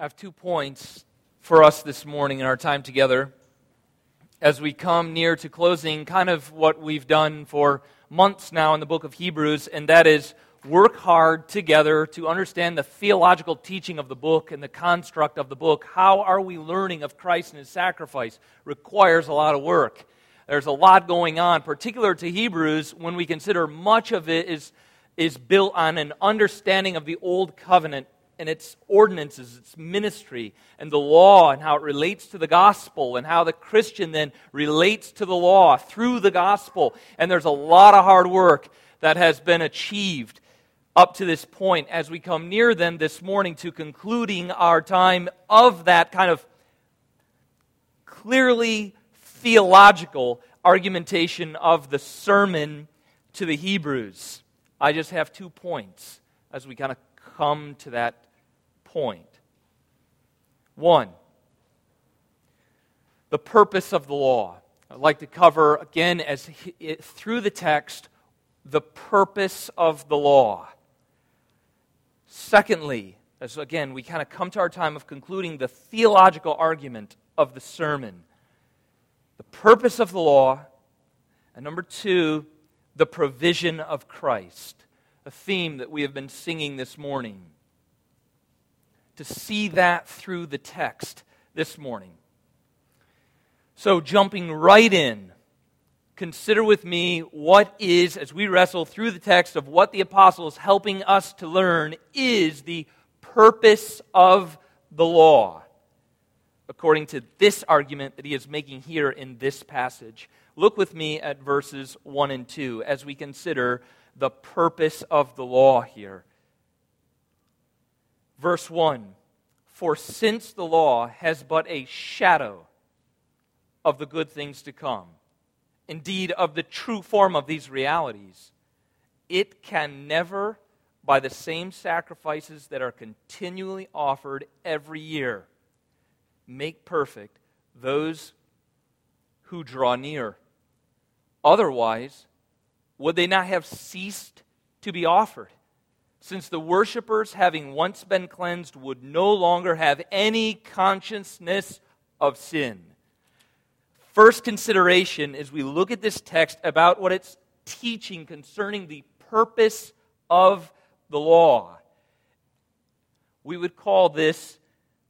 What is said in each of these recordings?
I have two points for us this morning in our time together as we come near to closing kind of what we've done for months now in the book of Hebrews, and that is work hard together to understand the theological teaching of the book and the construct of the book. How are we learning of Christ and his sacrifice? Requires a lot of work. There's a lot going on, particular to Hebrews, when we consider much of it is, is built on an understanding of the old covenant and its ordinances, its ministry, and the law, and how it relates to the gospel, and how the Christian then relates to the law through the gospel. And there's a lot of hard work that has been achieved up to this point as we come near then this morning to concluding our time of that kind of clearly theological argumentation of the sermon to the Hebrews. I just have two points as we kind of come to that point. One, the purpose of the law. I'd like to cover again as through the text the purpose of the law. Secondly, as again we kind of come to our time of concluding the theological argument of the sermon, the purpose of the law, and number two, the provision of Christ, a theme that we have been singing this morning to see that through the text this morning. So, jumping right in, consider with me what is, as we wrestle through the text of what the apostle is helping us to learn, is the purpose of the law, according to this argument that he is making here in this passage. Look with me at verses 1 and 2 as we consider the purpose of the law here. Verse 1 For since the law has but a shadow of the good things to come, indeed, of the true form of these realities, it can never, by the same sacrifices that are continually offered every year, make perfect those who draw near. Otherwise, would they not have ceased to be offered? Since the worshippers, having once been cleansed, would no longer have any consciousness of sin. First consideration as we look at this text about what it's teaching concerning the purpose of the law. We would call this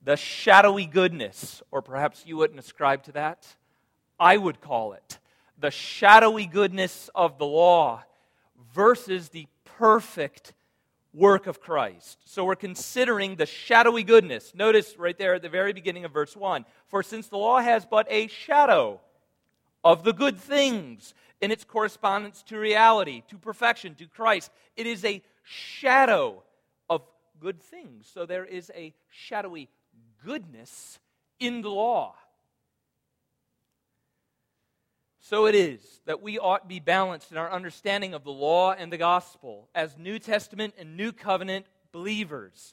the shadowy goodness, or perhaps you wouldn't ascribe to that. I would call it the shadowy goodness of the law versus the perfect work of Christ. So we're considering the shadowy goodness. Notice right there at the very beginning of verse 1 For since the law has but a shadow of the good things in its correspondence to reality, to perfection, to Christ, it is a shadow of good things. So there is a shadowy goodness in the law. So it is that we ought to be balanced in our understanding of the law and the gospel as New Testament and New Covenant believers.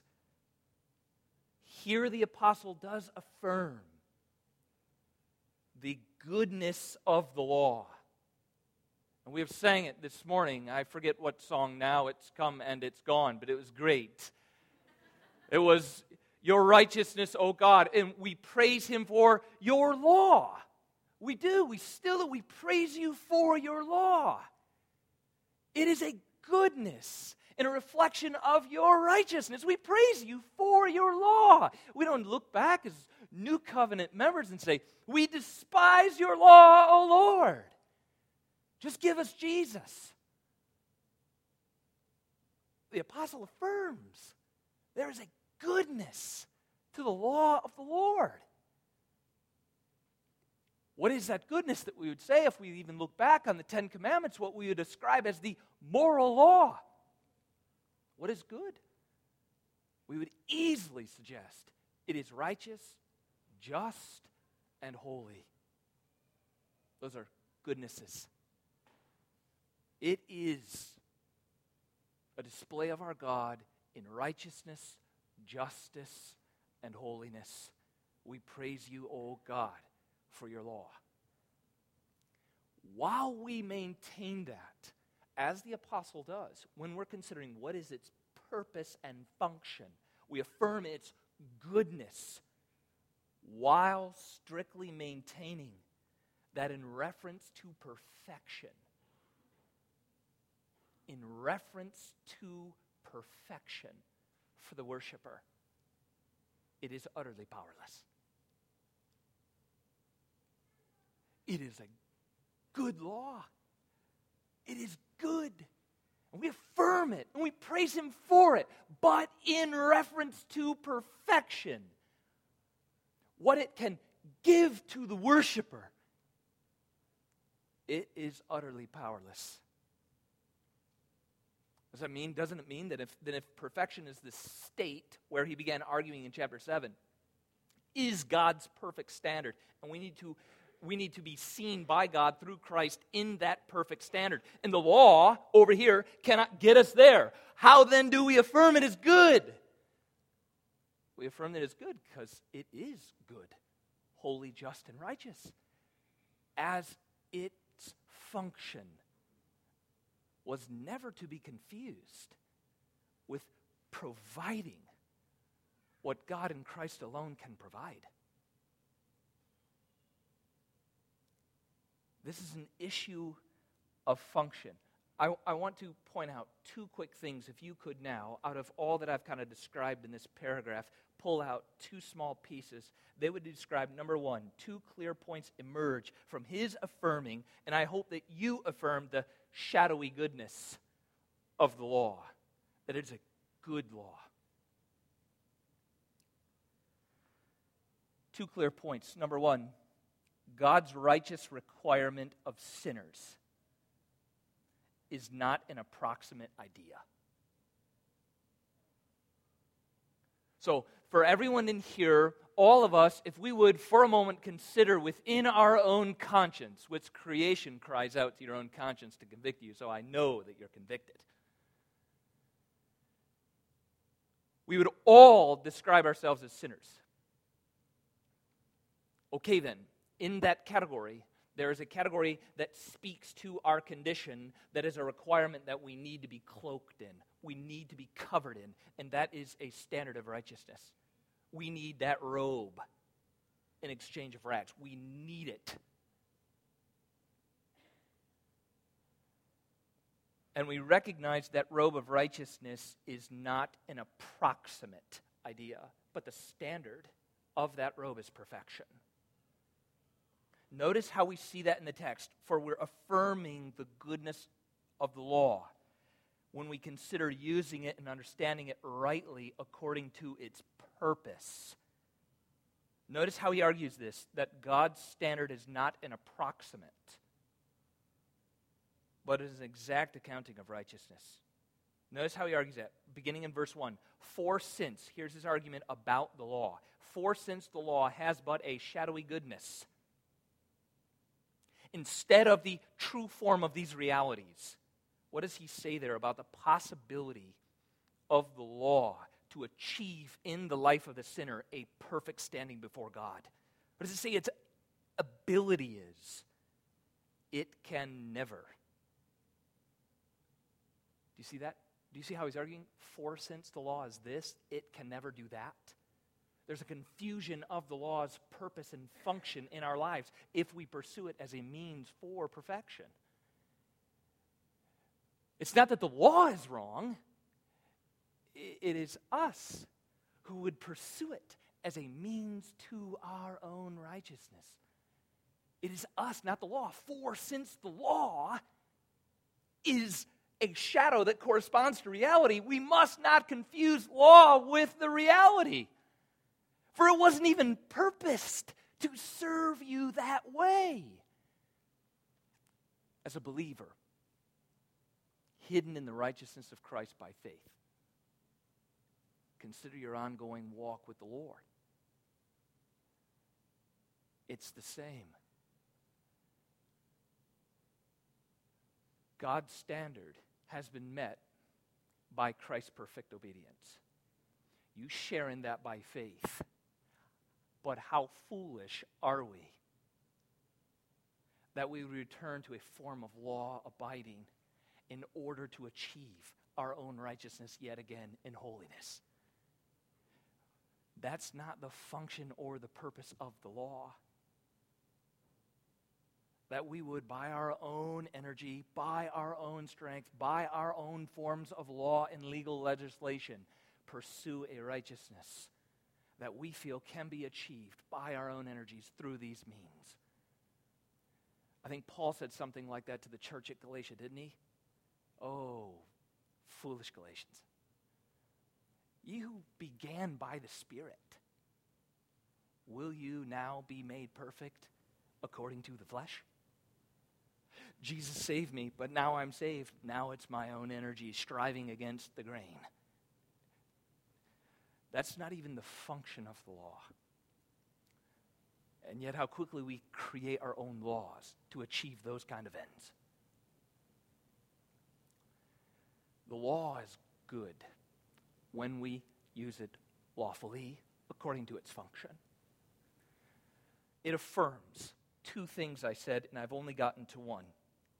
Here the apostle does affirm the goodness of the law. And we have sang it this morning. I forget what song now. It's come and it's gone, but it was great. It was your righteousness, O God, and we praise him for your law. We do. We still we praise you for your law. It is a goodness and a reflection of your righteousness. We praise you for your law. We don't look back as new covenant members and say, We despise your law, O Lord. Just give us Jesus. The apostle affirms there is a goodness to the law of the Lord. What is that goodness that we would say if we even look back on the Ten Commandments, what we would describe as the moral law? What is good? We would easily suggest it is righteous, just, and holy. Those are goodnesses. It is a display of our God in righteousness, justice, and holiness. We praise you, O God for your law. While we maintain that, as the apostle does, when we're considering what is its purpose and function, we affirm its goodness while strictly maintaining that in reference to perfection, in reference to perfection for the worshiper, it is utterly powerless. It is a good law. It is good. And we affirm it and we praise Him for it. But in reference to perfection, what it can give to the worshiper, it is utterly powerless. Does that mean? Doesn't it mean that if, that if perfection is the state where he began arguing in chapter 7, is God's perfect standard, and we need to we need to be seen by God through Christ in that perfect standard. And the law over here cannot get us there. How then do we affirm it is good? We affirm that it's good because it is good, holy, just, and righteous. As its function was never to be confused with providing what God in Christ alone can provide. This is an issue of function. I, I, want to point out two quick things, if you could now, out of all that I've kind of described in this paragraph, pull out two small pieces. They would describe, number one, two clear points emerge from his affirming, and I hope that you affirm the shadowy goodness of the law, that it's a good law. Two clear points. Number one, God's righteous requirement of sinners is not an approximate idea. So, for everyone in here, all of us, if we would for a moment consider within our own conscience, which creation cries out to your own conscience to convict you, so I know that you're convicted. We would all describe ourselves as sinners. Okay, then, in that category, there is a category that speaks to our condition that is a requirement that we need to be cloaked in, we need to be covered in, and that is a standard of righteousness. We need that robe in exchange of rags. We need it. And we recognize that robe of righteousness is not an approximate idea, but the standard of that robe is perfection. Notice how we see that in the text. For we're affirming the goodness of the law when we consider using it and understanding it rightly according to its purpose. Notice how he argues this that God's standard is not an approximate, but is an exact accounting of righteousness. Notice how he argues that, beginning in verse 1. For since, here's his argument about the law. For since the law has but a shadowy goodness, instead of the true form of these realities. What does he say there about the possibility of the law to achieve in the life of the sinner a perfect standing before God? What does it say its ability is? It can never. Do you see that? Do you see how he's arguing? For since the law is this, it can never do that. There's a confusion of the law's purpose and function in our lives if we pursue it as a means for perfection. It's not that the law is wrong, it is us who would pursue it as a means to our own righteousness. It is us, not the law. For since the law is a shadow that corresponds to reality, we must not confuse law with the reality. For it wasn't even purposed to serve you that way. As a believer, hidden in the righteousness of Christ by faith, consider your ongoing walk with the Lord. It's the same. God's standard has been met by Christ's perfect obedience. You share in that by faith. But how foolish are we that we return to a form of law abiding in order to achieve our own righteousness yet again in holiness? That's not the function or the purpose of the law. That we would, by our own energy, by our own strength, by our own forms of law and legal legislation, pursue a righteousness that we feel can be achieved by our own energies through these means. I think Paul said something like that to the church at Galatia, didn't he? Oh, foolish Galatians. You who began by the Spirit. Will you now be made perfect according to the flesh? Jesus saved me, but now I'm saved. Now it's my own energy striving against the grain. That's not even the function of the law. And yet, how quickly we create our own laws to achieve those kind of ends. The law is good when we use it lawfully according to its function. It affirms two things I said, and I've only gotten to one.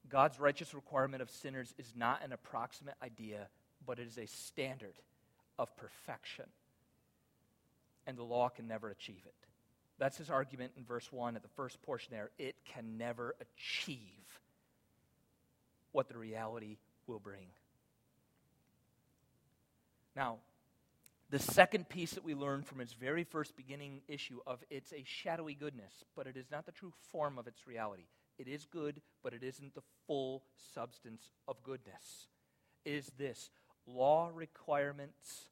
God's righteous requirement of sinners is not an approximate idea, but it is a standard of perfection. And the law can never achieve it. That's his argument in verse 1 at the first portion there. It can never achieve what the reality will bring. Now, the second piece that we learn from its very first beginning issue of it's a shadowy goodness, but it is not the true form of its reality. It is good, but it isn't the full substance of goodness. Is this law requirements?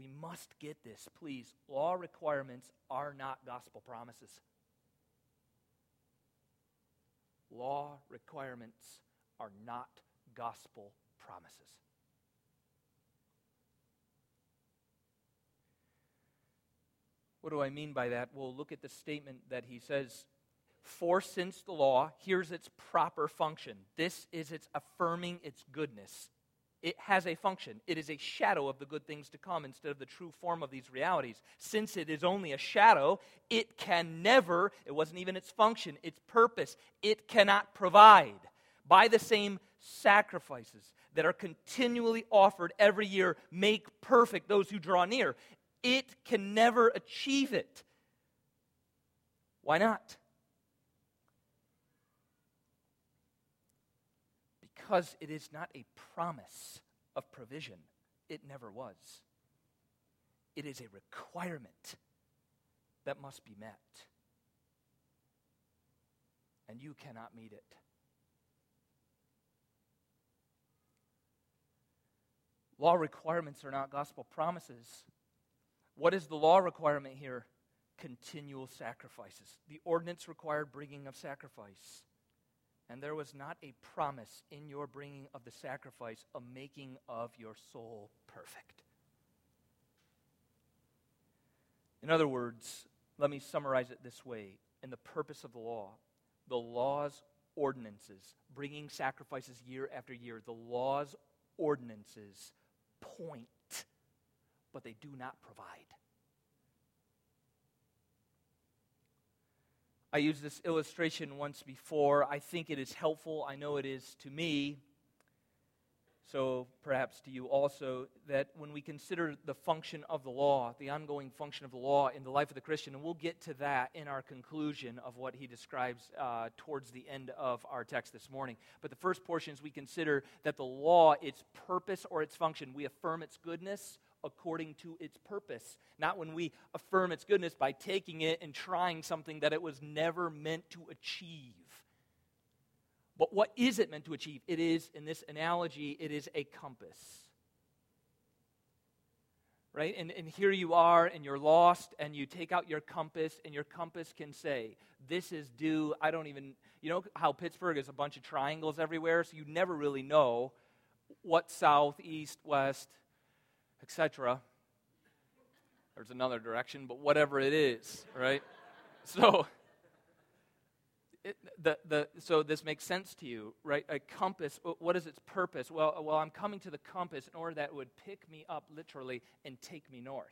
We must get this, please. Law requirements are not gospel promises. Law requirements are not gospel promises. What do I mean by that? Well, look at the statement that he says For since the law, here's its proper function. This is its affirming its goodness. It has a function. It is a shadow of the good things to come instead of the true form of these realities. Since it is only a shadow, it can never, it wasn't even its function, its purpose, it cannot provide by the same sacrifices that are continually offered every year make perfect those who draw near. It can never achieve it. Why not? Because it is not a promise of provision. It never was. It is a requirement that must be met. And you cannot meet it. Law requirements are not gospel promises. What is the law requirement here? Continual sacrifices. The ordinance required bringing of sacrifice. And there was not a promise in your bringing of the sacrifice a making of your soul perfect. In other words, let me summarize it this way in the purpose of the law, the law's ordinances, bringing sacrifices year after year, the law's ordinances point but they do not provide. I used this illustration once before. I think it is helpful. I know it is to me. So perhaps to you also, that when we consider the function of the law, the ongoing function of the law in the life of the Christian, and we'll get to that in our conclusion of what he describes uh, towards the end of our text this morning. But the first portion is we consider that the law, its purpose or its function, we affirm its goodness according to its purpose. Not when we affirm its goodness by taking it and trying something that it was never meant to achieve. But what is it meant to achieve? It is, in this analogy, it is a compass. Right? And, and here you are, and you're lost, and you take out your compass, and your compass can say, This is due. I don't even, you know how Pittsburgh is a bunch of triangles everywhere, so you never really know what south, east, west, etc. There's another direction, but whatever it is, right? so, it, the, the, so this makes sense to you, right? A compass, what is its purpose? Well, well, I'm coming to the compass in order that it would pick me up literally and take me north.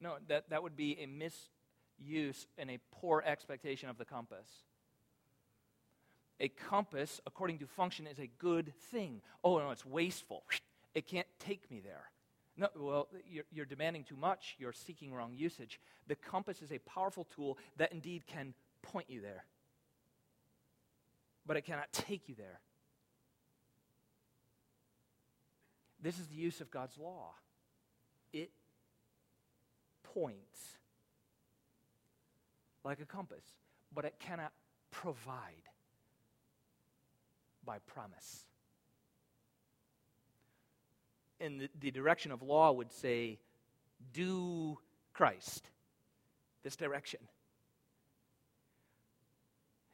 No, that, that would be a misuse and a poor expectation of the compass. A compass, according to function, is a good thing. Oh, no, it's wasteful. It can't take me there. No, well, you're, you're demanding too much. You're seeking wrong usage. The compass is a powerful tool that indeed can point you there, but it cannot take you there. This is the use of God's law. It points like a compass, but it cannot provide by promise. And the, the direction of law would say, do Christ. This direction.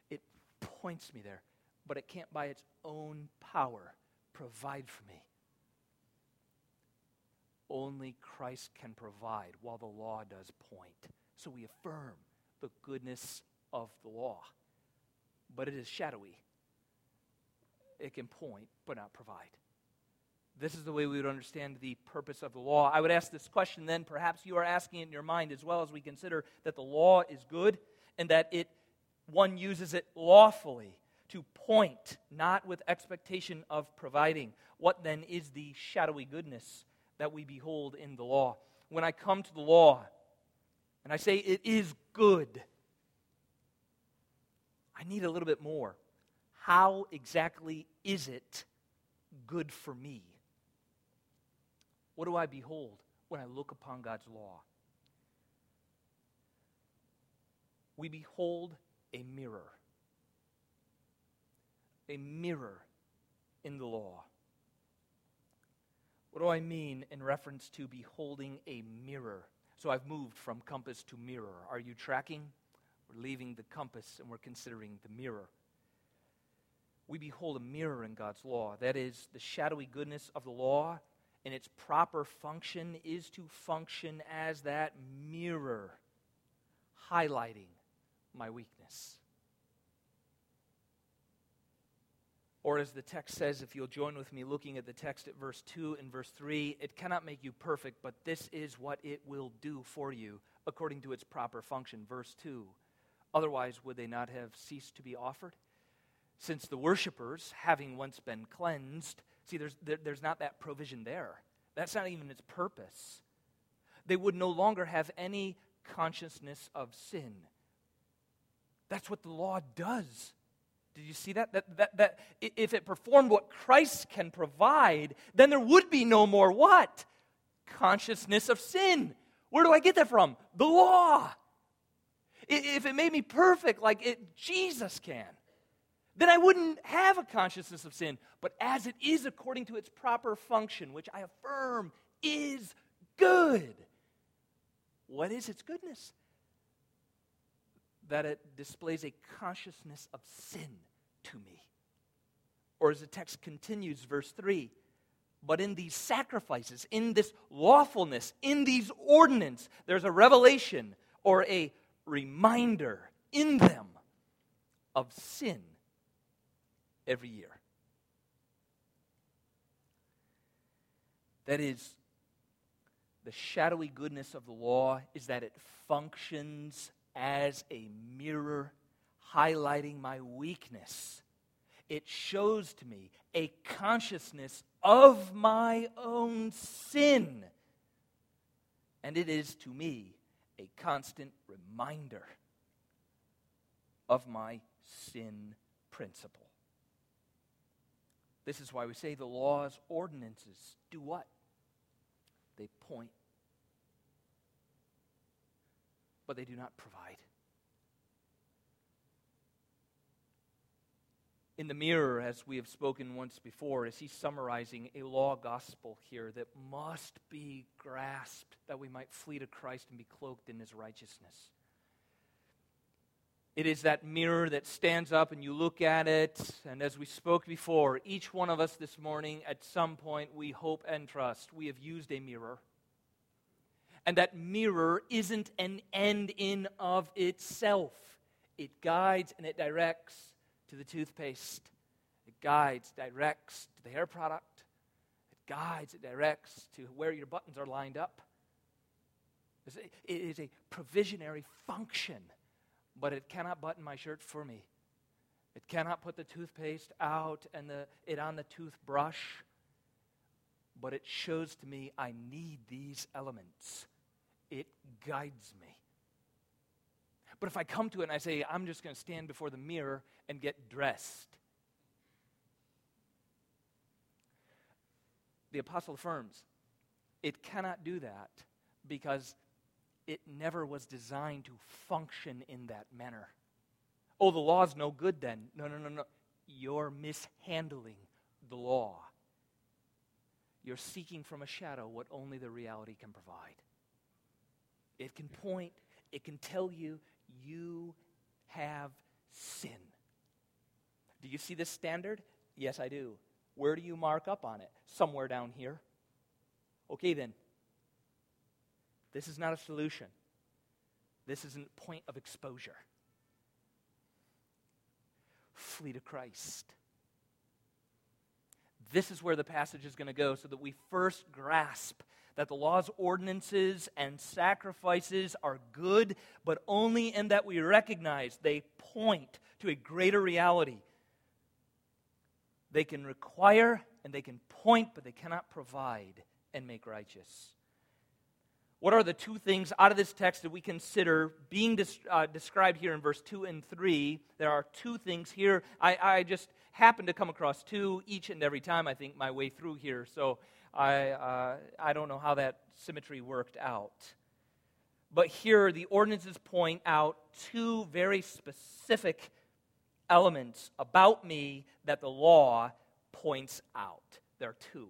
It points me there, but it can't by its own power provide for me. Only Christ can provide, while the law does point. So we affirm the goodness of the law. But it is shadowy. It can point, but not provide. This is the way we would understand the purpose of the law. I would ask this question then, perhaps you are asking it in your mind as well as we consider that the law is good and that it one uses it lawfully to point, not with expectation of providing. What then is the shadowy goodness that we behold in the law? When I come to the law and I say it is good, I need a little bit more. How exactly is it good for me? What do I behold when I look upon God's law? We behold a mirror. A mirror in the law. What do I mean in reference to beholding a mirror? So I've moved from compass to mirror. Are you tracking? We're leaving the compass and we're considering the mirror. We behold a mirror in God's law. That is, the shadowy goodness of the law and its proper function is to function as that mirror, highlighting my weakness. Or, as the text says, if you'll join with me looking at the text at verse 2 and verse 3, it cannot make you perfect, but this is what it will do for you according to its proper function. Verse 2 Otherwise, would they not have ceased to be offered? Since the worshippers, having once been cleansed, see, there's, there, there's not that provision there. That's not even its purpose. They would no longer have any consciousness of sin. That's what the law does. Did you see that? That, that? that if it performed what Christ can provide, then there would be no more what? Consciousness of sin. Where do I get that from? The law. If it made me perfect like it, Jesus can, then I wouldn't have a consciousness of sin. But as it is according to its proper function, which I affirm is good, what is its goodness? That it displays a consciousness of sin to me. Or as the text continues, verse 3 but in these sacrifices, in this lawfulness, in these ordinances, there's a revelation or a reminder in them of sin every year. That is, the shadowy goodness of the law is that it functions as a mirror highlighting my weakness. It shows to me a consciousness of my own sin. And it is to me a constant reminder of my sin principle. This is why we say the law's ordinances do what? They point, but they do not provide. In the mirror, as we have spoken once before, is he summarizing a law gospel here that must be grasped that we might flee to Christ and be cloaked in his righteousness. It is that mirror that stands up and you look at it. And as we spoke before, each one of us this morning, at some point, we hope and trust, we have used a mirror. And that mirror isn't an end in of itself. It guides and it directs to the toothpaste. It guides, directs to the hair product. It guides, it directs to where your buttons are lined up. It is a provisionary function but it cannot button my shirt for me. It cannot put the toothpaste out and the, it on the toothbrush. but it shows to me I need these elements. It guides me. But if I come to it and I say, I'm just going to stand before the mirror and get dressed, the apostle affirms it cannot do that because it never was designed to function in that manner. Oh, the law's no good then. No, no, no, no. You're mishandling the law. You're seeking from a shadow what only the reality can provide. It can point, it can tell you you have sin. Do you see this standard? Yes, I do. Where do you mark up on it? Somewhere down here. Okay, then. This is not a solution. This is a point of exposure. Flee to Christ. This is where the passage is going to go so that we first grasp that the law's ordinances and sacrifices are good, but only in that we recognize they point to a greater reality. They can require and they can point, but they cannot provide and make righteous. What are the two things out of this text that we consider being des- uh, described here in verse 2 and 3? There are two things here. I, I just happen to come across two each and every time, I think, my way through here. So I, uh, I don't know how that symmetry worked out. But here, the ordinances point out two very specific elements about me that the law points out. There are two.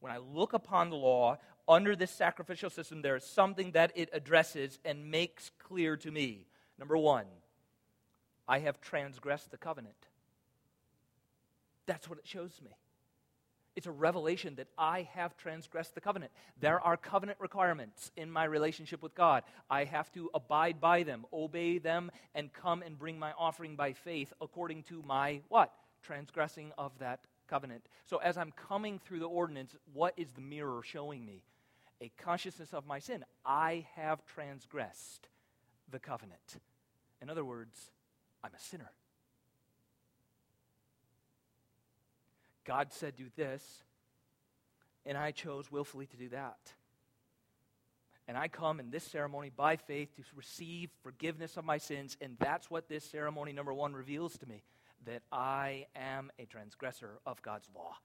When I look upon the law under this sacrificial system, there is something that it addresses and makes clear to me. Number one, I have transgressed the covenant. That's what it shows me. It's a revelation that I have transgressed the covenant. There are covenant requirements in my relationship with God. I have to abide by them, obey them, and come and bring my offering by faith according to my what? Transgressing of that covenant. So as I'm coming through the ordinance, what is the mirror showing me? A consciousness of my sin. I have transgressed the covenant. In other words, I'm a sinner. God said, do this, and I chose willfully to do that. And I come in this ceremony by faith to receive forgiveness of my sins, and that's what this ceremony, number one, reveals to me that I am a transgressor of God's law.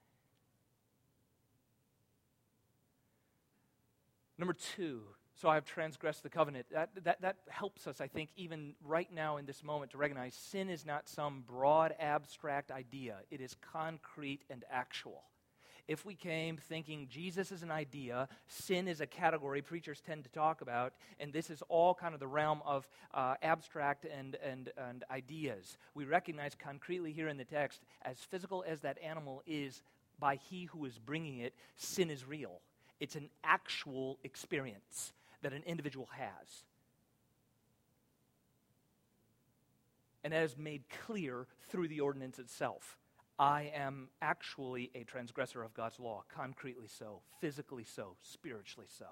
Number two, so I've transgressed the covenant. That, that, that helps us, I think, even right now in this moment to recognize sin is not some broad, abstract idea, it is concrete and actual. If we came thinking Jesus is an idea, sin is a category preachers tend to talk about, and this is all kind of the realm of uh, abstract and, and, and ideas, we recognize concretely here in the text, as physical as that animal is by he who is bringing it, sin is real. It's an actual experience that an individual has. And that is made clear through the ordinance itself. I am actually a transgressor of God's law, concretely so, physically so, spiritually so.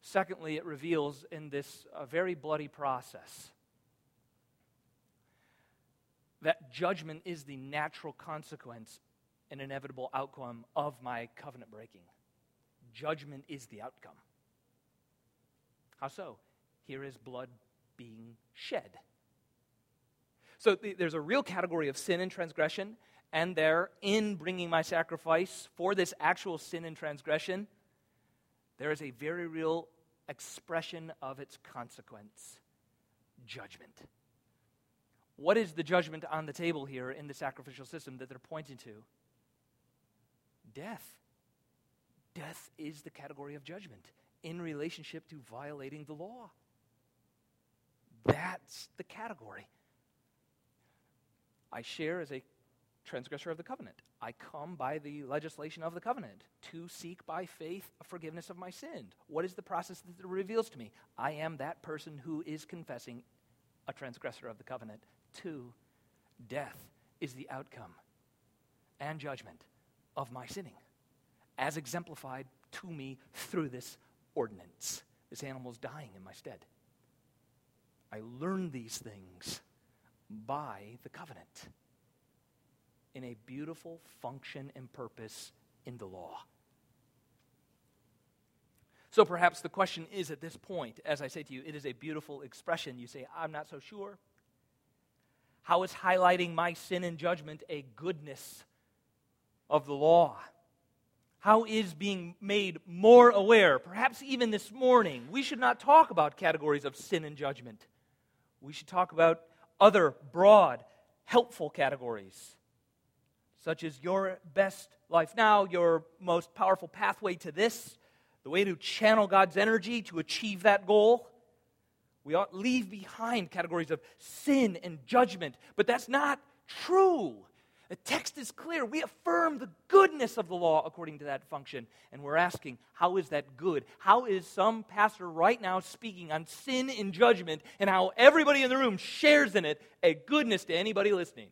Secondly, it reveals in this uh, very bloody process that judgment is the natural consequence and inevitable outcome of my covenant breaking judgment is the outcome. How so? Here is blood being shed. So th- there's a real category of sin and transgression, and there, in bringing my sacrifice for this actual sin and transgression, there is a very real expression of its consequence judgment. What is the judgment on the table here in the sacrificial system that they're pointing to? Death. Death is the category of judgment in relationship to violating the law. That's the category. I share as a transgressor of the covenant. I come by the legislation of the covenant to seek by faith a forgiveness of my sin. What is the process that it reveals to me? I am that person who is confessing a transgressor of the covenant. Two, death is the outcome and judgment of my sinning as exemplified to me through this ordinance. This animal is dying in my stead. I learned these things by the covenant in a beautiful function and purpose in the law. So perhaps the question is at this point, as I say to you, it is a beautiful expression. You say, I'm not so sure. How is highlighting my sin and judgment a goodness of the law? How is being made more aware, perhaps even this morning? We should not talk about categories of sin and judgment. We should talk about other broad, helpful categories, such as your best life now, your most powerful pathway to this, the way to channel God's energy to achieve that goal. We ought leave behind categories of sin and judgment, but that's not true. The text is clear. We affirm the goodness of the law according to that function. And we're asking, how is that good? How is some pastor right now speaking on sin and judgment and how everybody in the room shares in it a goodness to anybody listening?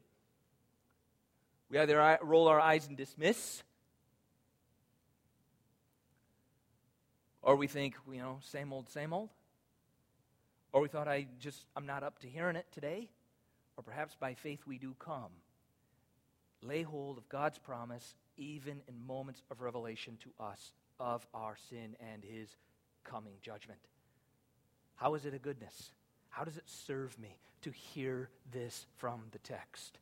We either roll our eyes and dismiss, or we think, you know, same old, same old. Or we thought, I just, I'm not up to hearing it today. Or perhaps by faith we do come lay hold of God's promise even in moments of revelation to us of our sin and his coming judgment. How is it a goodness? How does it serve me to hear this from the text?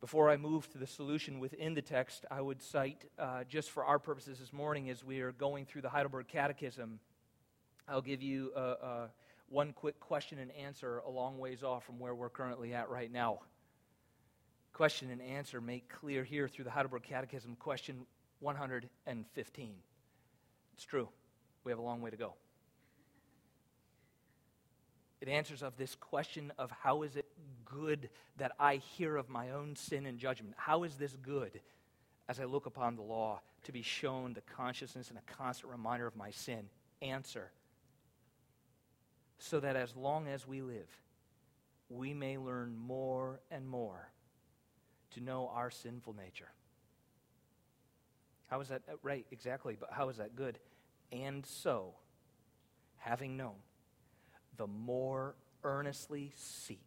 Before I move to the solution within the text, I would cite, uh, just for our purposes this morning, as we are going through the Heidelberg Catechism, I'll give you uh, uh, one quick question and answer a long ways off from where we're currently at right now question and answer make clear here through the Heidelberg Catechism, question 115. It's true. We have a long way to go. It answers of this question of how is it good that I hear of my own sin and judgment? How is this good as I look upon the law to be shown the consciousness and a constant reminder of my sin? Answer. So that as long as we live, we may learn more and more to know our sinful nature. How is that uh, right? Exactly, but how is that good? And so, having known, the more earnestly seek